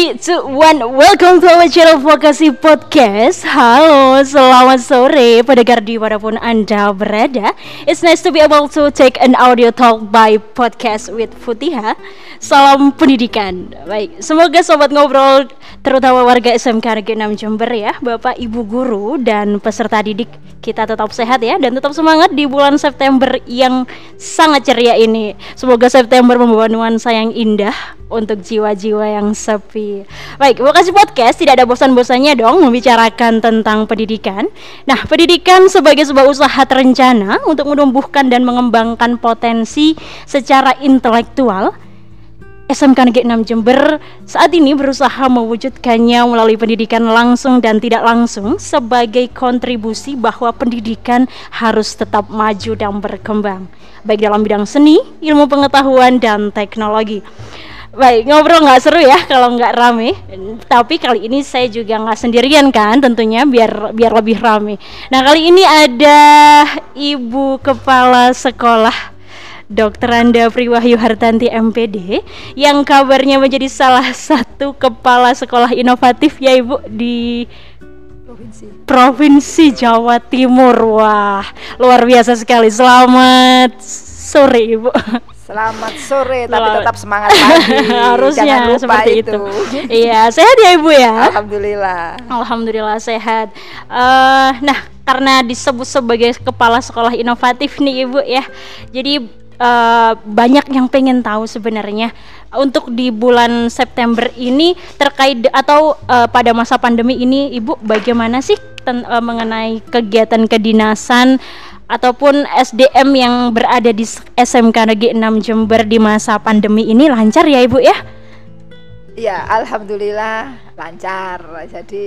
3, 2, 1 Welcome to our channel Vokasi Podcast. Halo, selamat sore Pendengar di mana pun Anda berada. It's nice to be able to take an audio talk by podcast with Futiha. Salam pendidikan. Baik, semoga sobat ngobrol Terutama warga SMK Negeri 6 Jember ya Bapak, Ibu Guru, dan peserta didik Kita tetap sehat ya Dan tetap semangat di bulan September yang sangat ceria ini Semoga September membawa nuansa yang indah untuk jiwa-jiwa yang sepi. Baik, Vokasi Podcast tidak ada bosan-bosannya dong membicarakan tentang pendidikan. Nah, pendidikan sebagai sebuah usaha terencana untuk menumbuhkan dan mengembangkan potensi secara intelektual. SMK Negeri 6 Jember saat ini berusaha mewujudkannya melalui pendidikan langsung dan tidak langsung sebagai kontribusi bahwa pendidikan harus tetap maju dan berkembang baik dalam bidang seni, ilmu pengetahuan, dan teknologi. Baik, ngobrol nggak seru ya kalau nggak rame. Tapi kali ini saya juga nggak sendirian kan, tentunya biar biar lebih rame. Nah kali ini ada Ibu Kepala Sekolah Dr. Anda Priwahyu Hartanti MPD yang kabarnya menjadi salah satu kepala sekolah inovatif ya Ibu di Provinsi. Provinsi Jawa Timur. Wah, luar biasa sekali. Selamat sore Ibu. Selamat sore, tapi tetap semangat pagi. Harusnya Jangan lupa seperti itu. itu. iya, sehat ya Ibu ya? Alhamdulillah. Alhamdulillah sehat. Uh, nah, karena disebut sebagai kepala sekolah inovatif nih Ibu ya. Jadi uh, banyak yang pengen tahu sebenarnya untuk di bulan September ini terkait atau uh, pada masa pandemi ini Ibu bagaimana sih ten, uh, mengenai kegiatan kedinasan ataupun SDM yang berada di SMK Negeri 6 Jember di masa pandemi ini lancar ya Ibu ya? Ya, alhamdulillah lancar. Jadi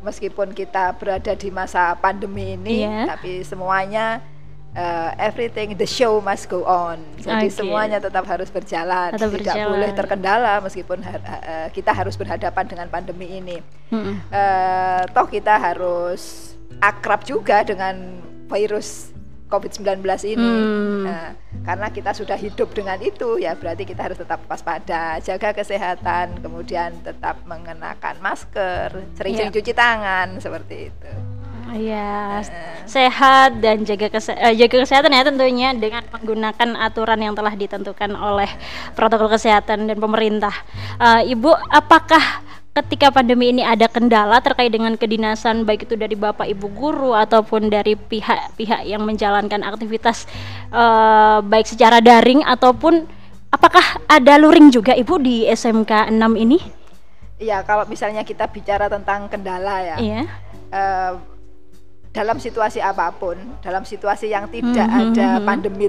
meskipun kita berada di masa pandemi ini, yeah. tapi semuanya uh, everything the show must go on. Jadi okay. semuanya tetap harus berjalan, tetap tidak berjalan. boleh terkendala meskipun ha uh, kita harus berhadapan dengan pandemi ini. Hmm. Uh, toh kita harus akrab juga dengan virus COVID-19 ini. Hmm. Nah, karena kita sudah hidup dengan itu, ya berarti kita harus tetap waspada, jaga kesehatan, kemudian tetap mengenakan masker, sering-sering yeah. cuci tangan seperti itu. Iya, uh. sehat dan jaga kese uh, jaga kesehatan ya tentunya dengan menggunakan aturan yang telah ditentukan oleh protokol kesehatan dan pemerintah. Uh, Ibu, apakah ketika pandemi ini ada kendala terkait dengan kedinasan baik itu dari bapak ibu guru ataupun dari pihak-pihak yang menjalankan aktivitas uh, baik secara daring ataupun apakah ada luring juga ibu di SMK 6 ini? Iya kalau misalnya kita bicara tentang kendala ya. Iya. Uh, dalam situasi apa pun, dalam situasi yang tidak hmm, ada hmm, pandemi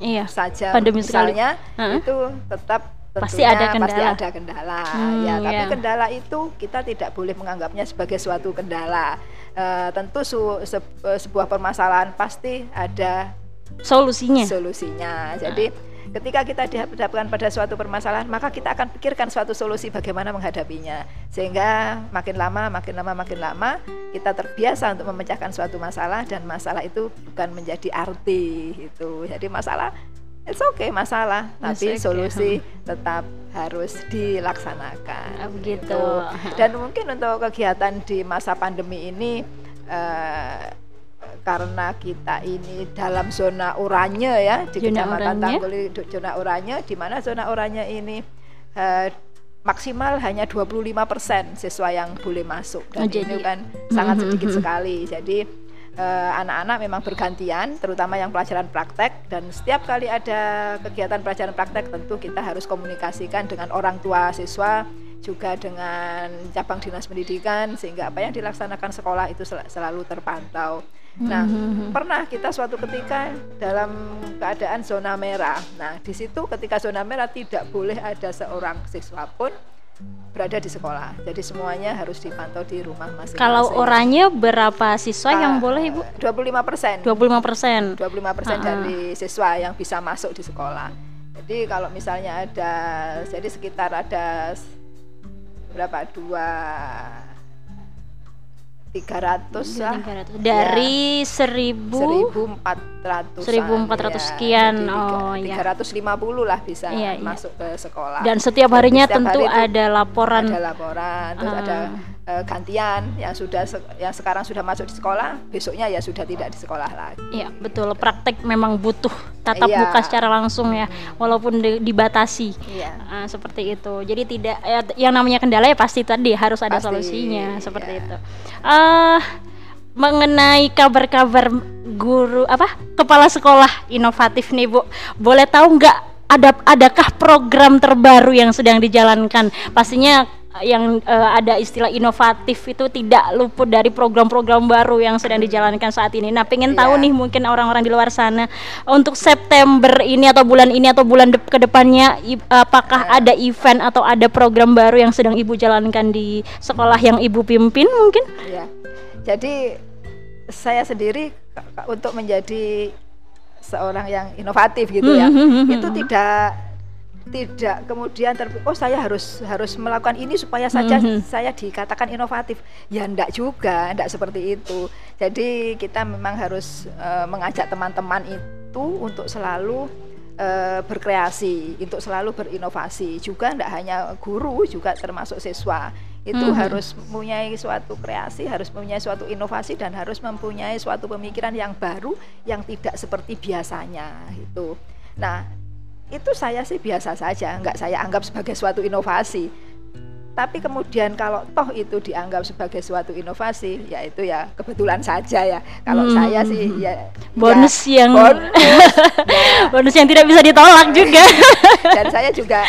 iya, saja pandemi misalnya sekali. itu tetap pasti ada kendala. Pasti ada kendala. Hmm, ya, tapi yeah. kendala itu kita tidak boleh menganggapnya sebagai suatu kendala. Uh, tentu su, se, uh, sebuah permasalahan pasti ada solusinya. Solusinya. Jadi nah. Ketika kita dihadapkan pada suatu permasalahan, maka kita akan pikirkan suatu solusi bagaimana menghadapinya. Sehingga makin lama, makin lama, makin lama kita terbiasa untuk memecahkan suatu masalah dan masalah itu bukan menjadi arti itu. Jadi masalah it's okay masalah tapi okay. solusi tetap harus dilaksanakan oh, begitu gitu. dan mungkin untuk kegiatan di masa pandemi ini uh, karena kita ini dalam zona oranye ya di zona Kecamatan Tangguli zona oranye di mana zona oranye ini uh, maksimal hanya 25% siswa yang boleh masuk. Dan oh, ini kan sangat sedikit sekali. Jadi Eh, anak-anak memang bergantian, terutama yang pelajaran praktek. Dan setiap kali ada kegiatan pelajaran praktek tentu kita harus komunikasikan dengan orang tua siswa juga dengan cabang dinas pendidikan sehingga apa yang dilaksanakan sekolah itu sel selalu terpantau. Nah, mm-hmm. pernah kita suatu ketika dalam keadaan zona merah. Nah, di situ ketika zona merah tidak boleh ada seorang siswa pun berada di sekolah. Jadi semuanya harus dipantau di rumah masing-masing. Kalau orangnya berapa siswa uh, yang ah, boleh Ibu? 25 persen. 25 persen. 25 persen uh -huh. dari siswa yang bisa masuk di sekolah. Jadi kalau misalnya ada, jadi sekitar ada berapa? Dua 300 lah. 300. Dari Ya. 1000 1400 1400 sekian. Oh, iya. 350 lah bisa Iya, iya. masuk ke sekolah dan setiap harinya Setiap tentu hari ada laporan. ada laporan terus Ah. ada eh, gantian yang sudah yang sekarang sudah masuk di sekolah besoknya ya sudah tidak di sekolah lagi Iya, betul. Praktek memang butuh tatap Iya. muka secara langsung ya, walaupun di- dibatasi. iya Ah, seperti itu. Jadi tidak ya, yang namanya kendala ya pasti tadi harus ada Pasti, solusinya seperti iya. itu. Ah, mengenai kabar-kabar guru apa kepala sekolah inovatif nih Bu, boleh tahu nggak ada adakah program terbaru yang sedang dijalankan? Pastinya yang eh, ada istilah inovatif itu tidak luput dari program-program baru yang sedang dijalankan saat ini. Nah, pengen tahu Iya. nih mungkin orang-orang di luar sana untuk September ini atau bulan ini atau bulan de- ke depannya apakah Iya. ada event atau ada program baru yang sedang ibu jalankan di sekolah yang ibu pimpin mungkin? ya jadi saya sendiri untuk menjadi seorang yang inovatif gitu ya Hmm, hmm, hmm, itu hmm. tidak tidak kemudian ter oh saya harus harus melakukan ini supaya saja Hmm, hmm. saya dikatakan inovatif ya enggak juga enggak seperti itu jadi kita memang harus eh, mengajak teman-teman itu untuk selalu eh, berkreasi untuk selalu berinovasi juga enggak hanya guru juga termasuk siswa itu Mhm. harus mempunyai suatu kreasi, harus mempunyai suatu inovasi dan harus mempunyai suatu pemikiran yang baru yang tidak seperti biasanya itu. Nah, itu saya sih biasa saja, nggak saya anggap sebagai suatu inovasi. Tapi kemudian kalau toh itu dianggap sebagai suatu inovasi, ya itu ya kebetulan saja ya. Kalau Hmm. saya sih ya Bonus ya, yang bonus. Ya, bonus yang tidak bisa ditolak juga. dan saya juga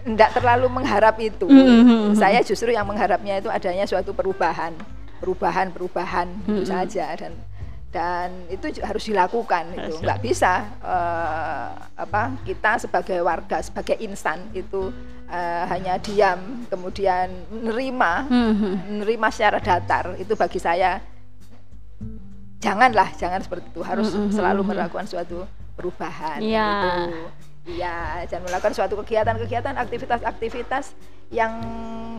tidak terlalu mengharap itu. Mhm. Saya justru yang mengharapnya itu adanya suatu perubahan, perubahan, perubahan itu Mhm. saja dan dan itu harus dilakukan itu Harus nggak bisa eh, apa kita sebagai warga sebagai insan itu eh, hanya diam kemudian menerima menerima secara datar itu bagi saya janganlah jangan seperti itu harus Mhm. selalu melakukan suatu perubahan Iya. gitu. Iya, dan melakukan suatu kegiatan-kegiatan, aktivitas-aktivitas yang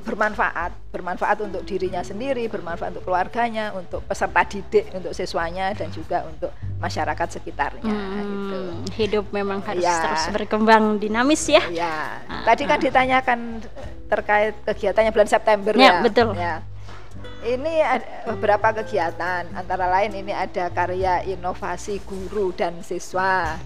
bermanfaat, bermanfaat untuk dirinya sendiri, bermanfaat untuk keluarganya, untuk peserta didik, untuk siswanya, dan juga untuk masyarakat sekitarnya. Gitu. Hmm, hidup memang harus Iya. terus berkembang dinamis ya. Ya, Ah, tadi kan ah. ditanyakan terkait kegiatannya bulan September Ya, ya. betul. Ya. Ini ada beberapa kegiatan, antara lain ini ada karya inovasi guru dan siswa.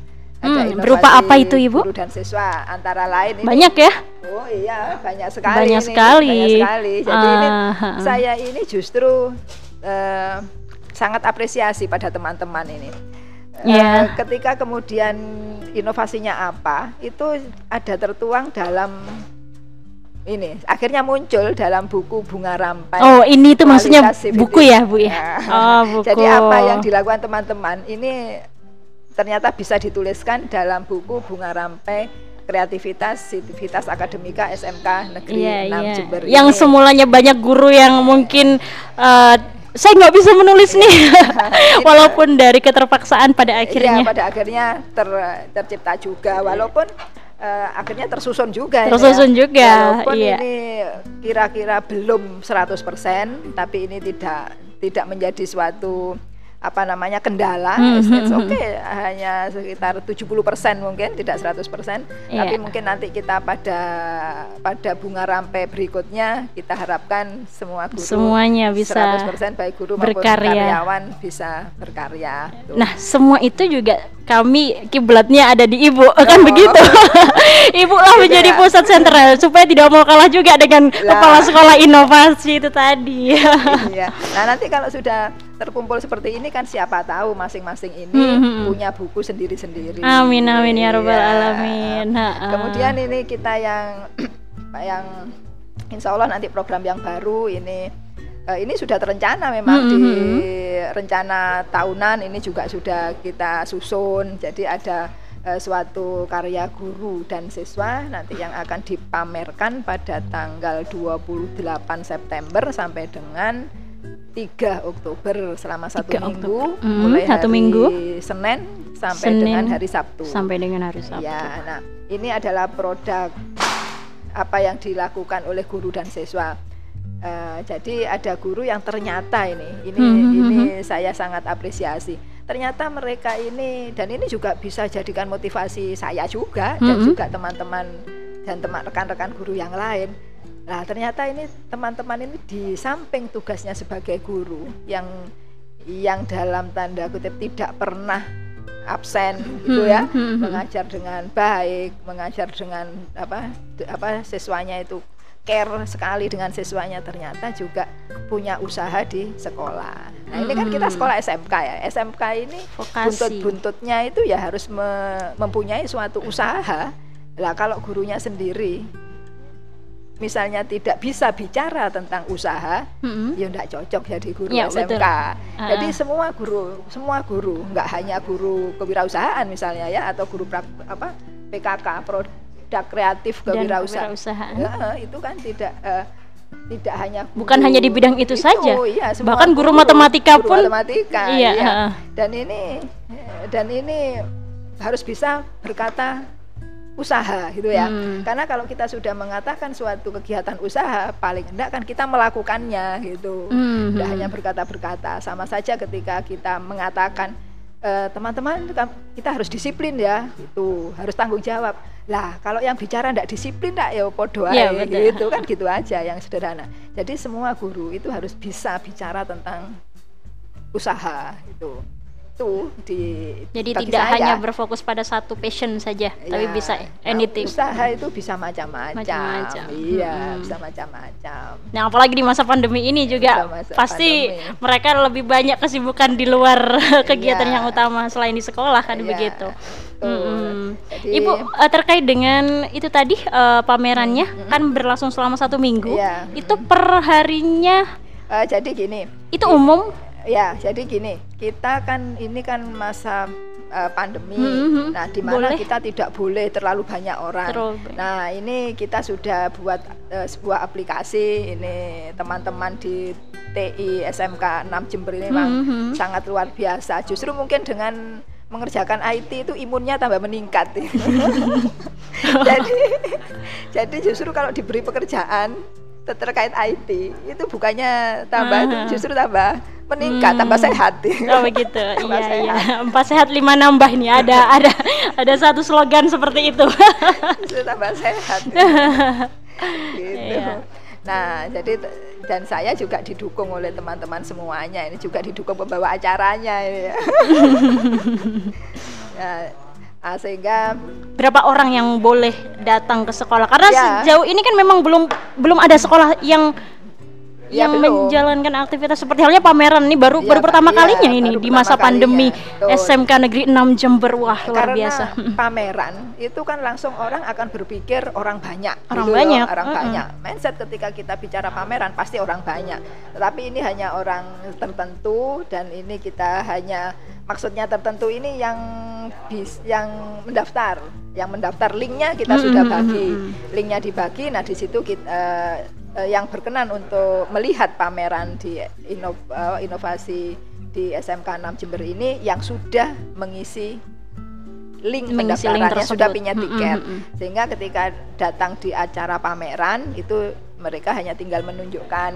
Hmm, berupa apa itu, Ibu? Guru dan siswa, antara lain ini. Banyak ya? Oh iya, banyak sekali. Banyak ini, sekali. Banyak sekali. Jadi ini Ah, saya ini justru eh, sangat apresiasi pada teman-teman ini. Eh, Ya. ketika kemudian inovasinya apa, itu ada tertuang dalam ini akhirnya muncul dalam buku bunga rampai. Oh, ini itu maksudnya buku ya, Bu ya? Ya. Oh, buku. Jadi apa yang dilakukan teman-teman ini ternyata bisa dituliskan dalam buku bunga rampai kreativitas sivitas akademika SMK Negeri Iya, 6 iya. Jember Yang ini. semulanya banyak guru yang mungkin eh, saya nggak bisa menulis nih, walaupun dari keterpaksaan pada akhirnya. Iya, pada akhirnya ter- tercipta juga walaupun eh, akhirnya tersusun juga ini Tersusun ya. juga, walaupun iya. ini kira-kira belum 100% tapi ini tidak tidak menjadi suatu apa namanya kendala Hmm, It's- it's hmm, hmm. oke hanya sekitar 70% mungkin tidak 100% Iya. tapi mungkin nanti kita pada pada bunga rampai berikutnya kita harapkan semua guru Semuanya bisa 100% baik guru maupun berkarya. karyawan bisa berkarya Tuh. Nah, semua itu juga kami kiblatnya ada di ibu, kan Oh. begitu. ibu lah menjadi Iya. pusat sentral supaya tidak mau kalah juga dengan Lah. kepala sekolah inovasi itu tadi. Iya. Nah nanti kalau sudah terkumpul seperti ini kan siapa tahu masing-masing ini Hmm, hmm. punya buku sendiri-sendiri. Amin, amin, ya Iya. alamin. Ha-ha. Kemudian ini kita yang yang Insya Allah nanti program yang baru ini eh, ini sudah terencana memang Hmm, di hmm, rencana tahunan ini juga sudah kita susun. Jadi ada eh, suatu karya guru dan siswa nanti yang akan dipamerkan pada tanggal 28 September sampai dengan 3 Oktober selama satu 3 minggu Oktober. Hmm, mulai satu hari minggu. Senin sampai Senin dengan hari Sabtu. Sampai dengan hari Sabtu. Ya, nah ini adalah produk apa yang dilakukan oleh guru dan siswa. Uh, jadi ada guru yang ternyata ini, ini, Hmm, hmm, ini hmm. saya sangat apresiasi. Ternyata mereka ini dan ini juga bisa jadikan motivasi saya juga dan Hmm. juga teman-teman dan teman rekan-rekan guru yang lain. Nah ternyata ini teman-teman ini di samping tugasnya sebagai guru yang yang dalam tanda kutip tidak pernah absen gitu ya, Hmm, hmm, hmm. mengajar dengan baik, mengajar dengan apa apa siswanya itu care sekali dengan siswanya ternyata juga punya usaha di sekolah. Nah ini kan kita sekolah SMK ya, SMK ini buntut-buntutnya itu ya harus me- mempunyai suatu usaha. Lah kalau gurunya sendiri misalnya tidak bisa bicara tentang usaha, Mm-mm. ya enggak cocok jadi guru Ya, SMK. betul. Jadi Ah. semua guru, semua guru, enggak hanya guru kewirausahaan misalnya ya atau guru prak, apa PKK produk kreatif kewirausahaan. kewirausahaan. Ya, itu kan tidak eh, tidak hanya Bukan hanya di bidang itu saja. iya, semua Bahkan guru matematika guru pun- matematika, Iya, iya. heeh. Dan ini dan ini harus bisa berkata usaha gitu ya. Hmm. Karena kalau kita sudah mengatakan suatu kegiatan usaha, paling enggak kan kita melakukannya gitu. Mhm. Tidak hanya berkata-berkata. Sama saja ketika kita mengatakan "Eh, teman-teman kam- kita harus disiplin ya, itu harus tanggung jawab. Lah kalau yang bicara enggak disiplin enggak ya podo ae betul. gitu kan gitu aja yang sederhana. Jadi semua guru itu harus bisa bicara tentang usaha itu. Itu di Jadi tidak saya, hanya berfokus pada satu passion saja, tapi ya, bisa nah, anything. Usaha itu bisa macam-macam. Iya, Mm-mm. bisa macam-macam. Nah, apalagi di masa pandemi ini juga Masa pasti pandemi. mereka lebih banyak kesibukan di luar kegiatan Iya. yang utama selain di sekolah kan Iya, begitu. Mm-mm. Jadi- Ibu eh, terkait dengan itu tadi eh, pamerannya kan berlangsung selama satu minggu. Iya. Itu per harinya Eh, jadi gini, itu umum. Ya jadi gini, kita kan ini kan masa eh, pandemi. Mhm. Nah, di mana kita tidak boleh terlalu banyak orang. Terlalu banyak. Nah, ini kita sudah buat eh, sebuah aplikasi ini teman-teman di TI SMK 6 Jember ini memang Mhm. sangat luar biasa. Justru mungkin dengan mengerjakan IT itu imunnya tambah meningkat. jadi jadi justru kalau diberi pekerjaan ter- terkait IT itu bukannya tambah Aha. justru tambah meningkat, Hmm. tambah sehat. Oh begitu, iya iya. sehat. Empat sehat lima nambah nih. Ada ada ada satu slogan seperti itu. Tambah sehat. gitu. Iya. Nah, jadi dan saya juga didukung oleh teman-teman semuanya. Ini juga didukung pembawa acaranya ini ya. Nah, ah, sehingga Berapa orang yang boleh datang ke sekolah? Karena Ya. sejauh ini kan memang belum belum ada sekolah yang Ya, yang belum. menjalankan aktivitas seperti halnya pameran nih baru Ya, baru pertama iya, kalinya ini di masa pandemi kalinya. SMK Negeri 6 Jember. Wah luar karena biasa. pameran itu kan langsung orang akan berpikir orang banyak Orang gitu loh, banyak, orang mm-mm. banyak. Mindset ketika kita bicara pameran pasti orang banyak. Tetapi ini hanya orang tertentu dan ini kita hanya maksudnya tertentu ini yang bis yang mendaftar. Yang mendaftar linknya kita sudah bagi. Linknya dibagi nah di situ kita eh, eh, yang berkenan untuk melihat pameran di inov, eh, inovasi di SMK 6 Jember ini yang sudah mengisi link Mengisi link pendaftarannya sudah punya tiket mm, mm. sehingga ketika datang di acara pameran itu mereka hanya tinggal menunjukkan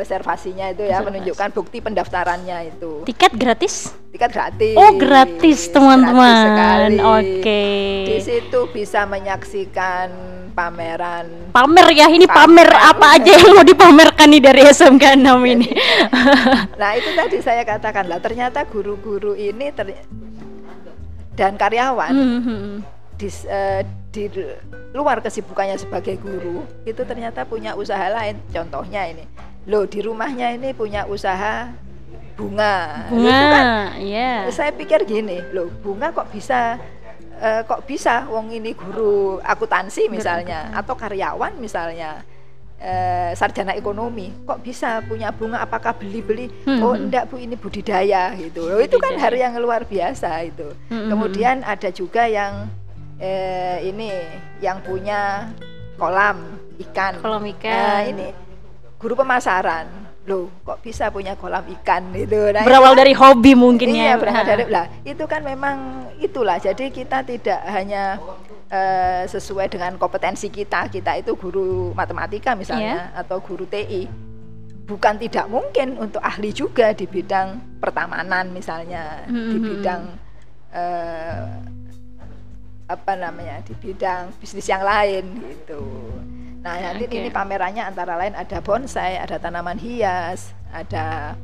reservasinya itu ya Reservasi. menunjukkan bukti pendaftarannya itu Tiket gratis? tiket gratis Oh gratis teman-teman. Oke. di situ bisa menyaksikan pameran Pamer ya ini pamer, Pamer. apa aja yang mau dipamerkan nih dari SMK 6 ini. Nah itu tadi saya katakan lah ternyata guru-guru ini ter- dan karyawan Mhm. di, eh, di luar kesibukannya sebagai guru itu ternyata punya usaha lain. Contohnya ini, loh di rumahnya ini punya usaha bunga. Itu kan Bunga, ya. saya pikir gini, loh bunga kok bisa eh, kok bisa wong ini guru akuntansi misalnya atau karyawan misalnya eh, sarjana ekonomi kok bisa punya bunga apakah beli-beli? Hmm, oh hmm. enggak Bu ini budidaya gitu. Loh itu kan hari yang luar biasa itu. Hmm, hmm, kemudian ada juga yang eh, ini yang punya kolam ikan. Kolam Nah, ikan. ini guru pemasaran loh kok bisa punya kolam ikan gitu nah, Berawal itu kan- dari hobi mungkin iya, ya. Ha. dari lah itu kan memang itulah jadi kita tidak hanya eh, sesuai dengan kompetensi kita kita itu guru matematika misalnya Iya. atau guru TI bukan tidak mungkin untuk ahli juga di bidang pertamanan misalnya mm -hmm. di bidang uh, apa namanya di bidang bisnis yang lain gitu. Nah nanti okay. ini pamerannya antara lain ada bonsai, ada tanaman hias, ada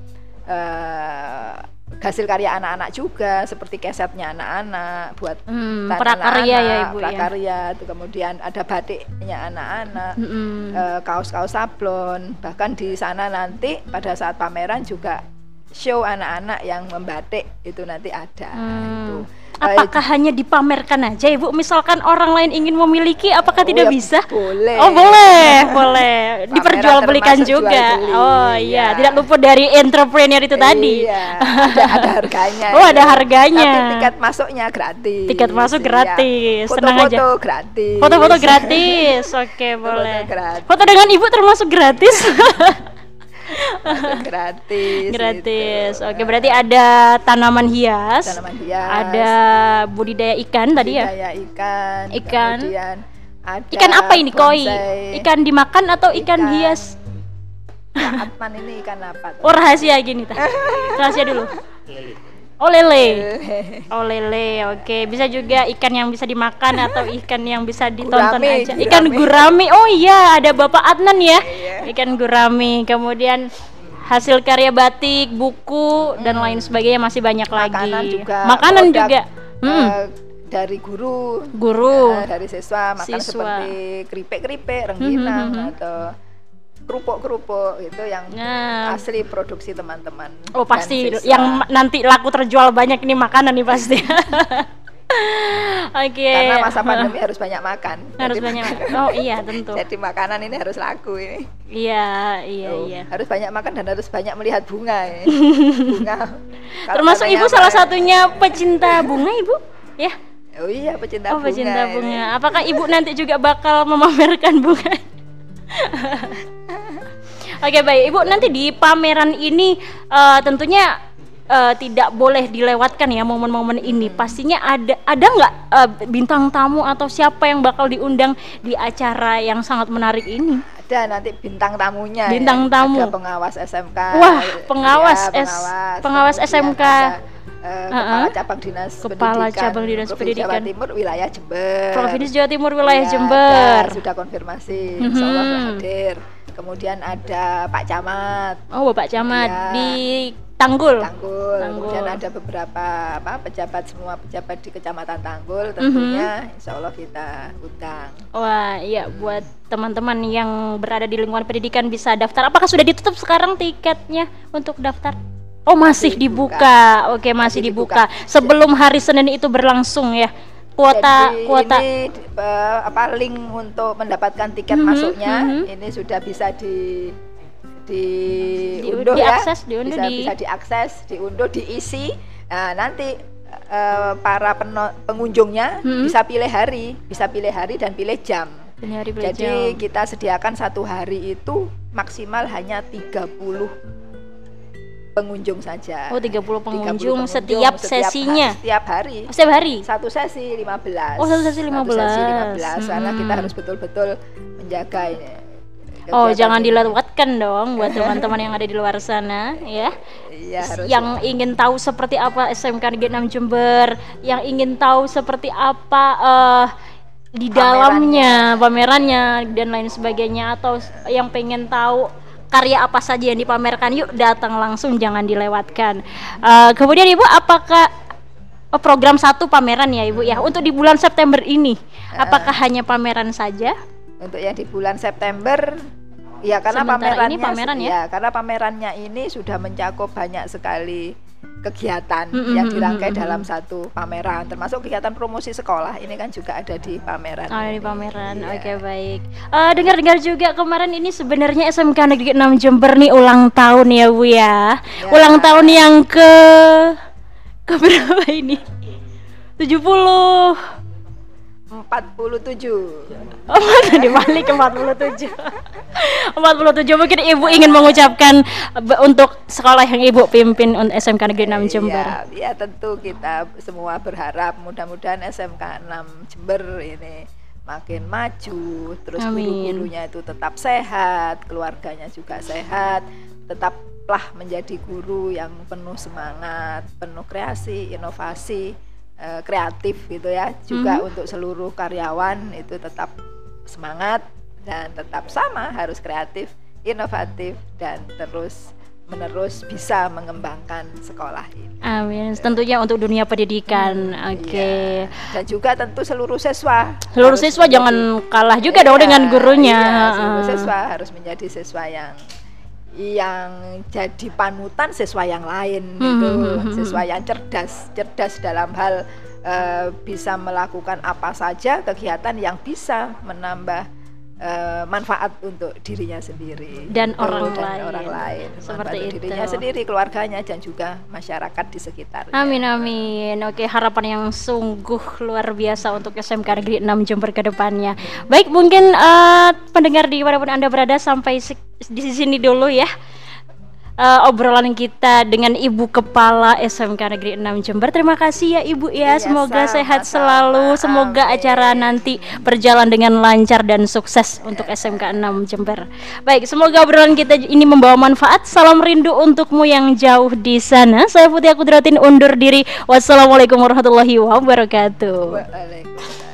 uh, hasil karya anak-anak juga seperti kesetnya anak-anak buat hmm, prakarya ya ibu ya? prakarya ya. itu kemudian ada batiknya anak-anak hmm. uh, kaos-kaos sablon bahkan di sana nanti pada saat pameran juga show anak-anak yang membatik itu nanti ada hmm. itu apakah hanya dipamerkan aja ibu? Misalkan orang lain ingin memiliki apakah oh, tidak ya bisa? boleh. Oh boleh boleh. Diperjualbelikan juga. beli, oh iya. Ya. tidak luput dari entrepreneur itu tadi. Iya ada, ada harganya oh ada harganya. Tapi tiket masuknya gratis. Tiket masuk iya. gratis. Ya. senang foto, aja. foto gratis. Foto-foto gratis. Oke okay, boleh. foto, gratis. foto dengan ibu termasuk gratis gratis gratis. gitu. oke berarti ada tanaman hias tanaman hias. ada budidaya ikan budidaya tadi ya? Budidaya ikan ikan. kemudian ada ikan apa ini koi? ikan dimakan atau ikan, ikan. hias? Atman ini ikan apa? Oh rahasia gini ta. Rahasia dulu. Oh lele. Oh lele. Oke, bisa juga ikan yang bisa dimakan atau ikan yang bisa ditonton gurame, aja. Ikan gurami. Oh iya, ada Bapak Adnan ya. Iya. Ikan gurami. Kemudian hasil karya batik, buku hmm. dan lain sebagainya masih banyak Makanan lagi. Juga, Makanan juga. Uh, hmm. dari guru, guru, uh, dari siswa makan siswa. seperti keripik-keripik, rengginang hmm, hmm, hmm. atau kerupuk-kerupuk itu yang nah. asli produksi teman-teman. Oh pasti yang nanti laku terjual banyak ini makanan nih pasti. Oke. Okay. Karena masa pandemi harus banyak makan. Harus banyak. Makan. Oh iya tentu. Jadi makanan ini harus laku ini. Iya iya oh, iya. Harus banyak makan dan harus banyak melihat bunga ini. bunga. Termasuk ibu salah satunya pecinta bunga ibu, ya? Oh iya pecinta oh, bunga. pecinta bunga. Ini. Apakah ibu nanti juga bakal memamerkan bunga? Oke baik, Ibu nanti di pameran ini uh, tentunya uh, tidak boleh dilewatkan ya momen-momen ini. Pastinya ada ada nggak uh, bintang tamu atau siapa yang bakal diundang di acara yang sangat menarik ini? Ada nanti bintang tamunya. Ya. Bintang ya. tamu. Ada pengawas SMK. Wah, pengawas ya, S pengawas, SMK. Ada, uh, kepala cabang dinas kepala pendidikan cabang dinas Provinsi pendidikan Jawa Timur wilayah Jember Provinsi Jawa Timur wilayah ya, Jember sudah konfirmasi mm -hmm. Insya Allah hadir kemudian ada Pak Camat oh Bapak Camat ya. di Tanggul. Tanggul. Tanggul. Kemudian ada beberapa apa pejabat semua pejabat di Kecamatan Tanggul tentunya mm -hmm. Insya Allah kita undang. Wah, iya buat teman-teman yang berada di lingkungan pendidikan bisa daftar. Apakah sudah ditutup sekarang tiketnya untuk daftar? Oh, masih, masih dibuka. dibuka. Oke, masih, masih dibuka. dibuka. Sebelum hari Senin itu berlangsung ya kuota Jadi kuota ini uh, apa link untuk mendapatkan tiket mm -hmm, masuknya mm -hmm. ini sudah bisa di di, diunduh di, ya diakses, diunduh bisa di... bisa diakses diunduh diisi nah nanti uh, para pengunjungnya hmm. bisa pilih hari bisa pilih hari dan pilih jam pilih hari, pilih jadi jam. kita sediakan satu hari itu maksimal hanya 30 pengunjung saja. Oh, 30 pengunjung, 30 pengunjung setiap, setiap sesinya. Setiap hari. Oh, setiap hari. Satu sesi 15. Oh, satu sesi 15. Satu sesi 15 hmm. karena kita harus betul-betul menjaga ini. Oh, jangan dilewatkan dong buat teman-teman yang ada di luar sana ya. Iya, harus yang ya. ingin tahu seperti apa SMK Negeri 6 Jember, yang ingin tahu seperti apa uh, di dalamnya pamerannya dan lain sebagainya atau yang pengen tahu karya apa saja yang dipamerkan yuk datang langsung jangan dilewatkan. Uh, kemudian ibu apakah oh, program satu pameran ya ibu ya? Untuk di bulan September ini uh, apakah hanya pameran saja? Untuk yang di bulan September ya karena Sementara pamerannya ini pameran ya? ya karena pamerannya ini sudah mencakup banyak sekali kegiatan mm -hmm. yang dirangkai mm -hmm. dalam satu pameran termasuk kegiatan promosi sekolah ini kan juga ada di pameran oh, di pameran iya. oke okay, baik uh, dengar-dengar juga kemarin ini sebenarnya SMK Negeri 6 Jember nih ulang tahun ya Bu ya, ya. ulang tahun yang ke ke berapa ini 70 47 Oh, dibalik ke 47 47 mungkin ibu ingin mengucapkan untuk sekolah yang ibu pimpin SMK Negeri 6 Jember. ya, ya tentu kita semua berharap mudah-mudahan SMK 6 Jember ini makin maju, terus guru-gurunya itu tetap sehat, keluarganya juga sehat, tetaplah menjadi guru yang penuh semangat, penuh kreasi, inovasi, eh, kreatif gitu ya. Juga hmm. untuk seluruh karyawan itu tetap semangat dan tetap sama harus kreatif, inovatif dan terus menerus bisa mengembangkan sekolah ini. Amin. Tentunya untuk dunia pendidikan. Hmm, Oke. Okay. Iya. Dan juga tentu seluruh siswa. Seluruh siswa menjadi, jangan kalah juga iya, dong dengan gurunya. Iya, seluruh siswa harus menjadi siswa yang yang jadi panutan siswa yang lain hmm, gitu. Hmm, hmm, hmm, siswa yang cerdas, cerdas dalam hal uh, bisa melakukan apa saja kegiatan yang bisa menambah uh, manfaat untuk dirinya sendiri dan orang dan lain. orang lain seperti itu. dirinya sendiri keluarganya dan juga masyarakat di sekitar amin amin. Oke harapan yang sungguh luar biasa untuk SMK Negeri 6 Jember ke depannya. Baik mungkin uh, pendengar di pun anda berada sampai di sini dulu ya uh, obrolan kita dengan Ibu Kepala SMK Negeri 6 Jember. Terima kasih ya Ibu ya. Iya, Semoga sama, sehat sama. selalu. Semoga Amin. acara nanti berjalan dengan lancar dan sukses untuk SMK 6 Jember. Baik, semoga obrolan kita ini membawa manfaat. Salam rindu untukmu yang jauh di sana. Saya Putih Akudratin undur diri. Wassalamualaikum warahmatullahi wabarakatuh. Waalaikumsalam.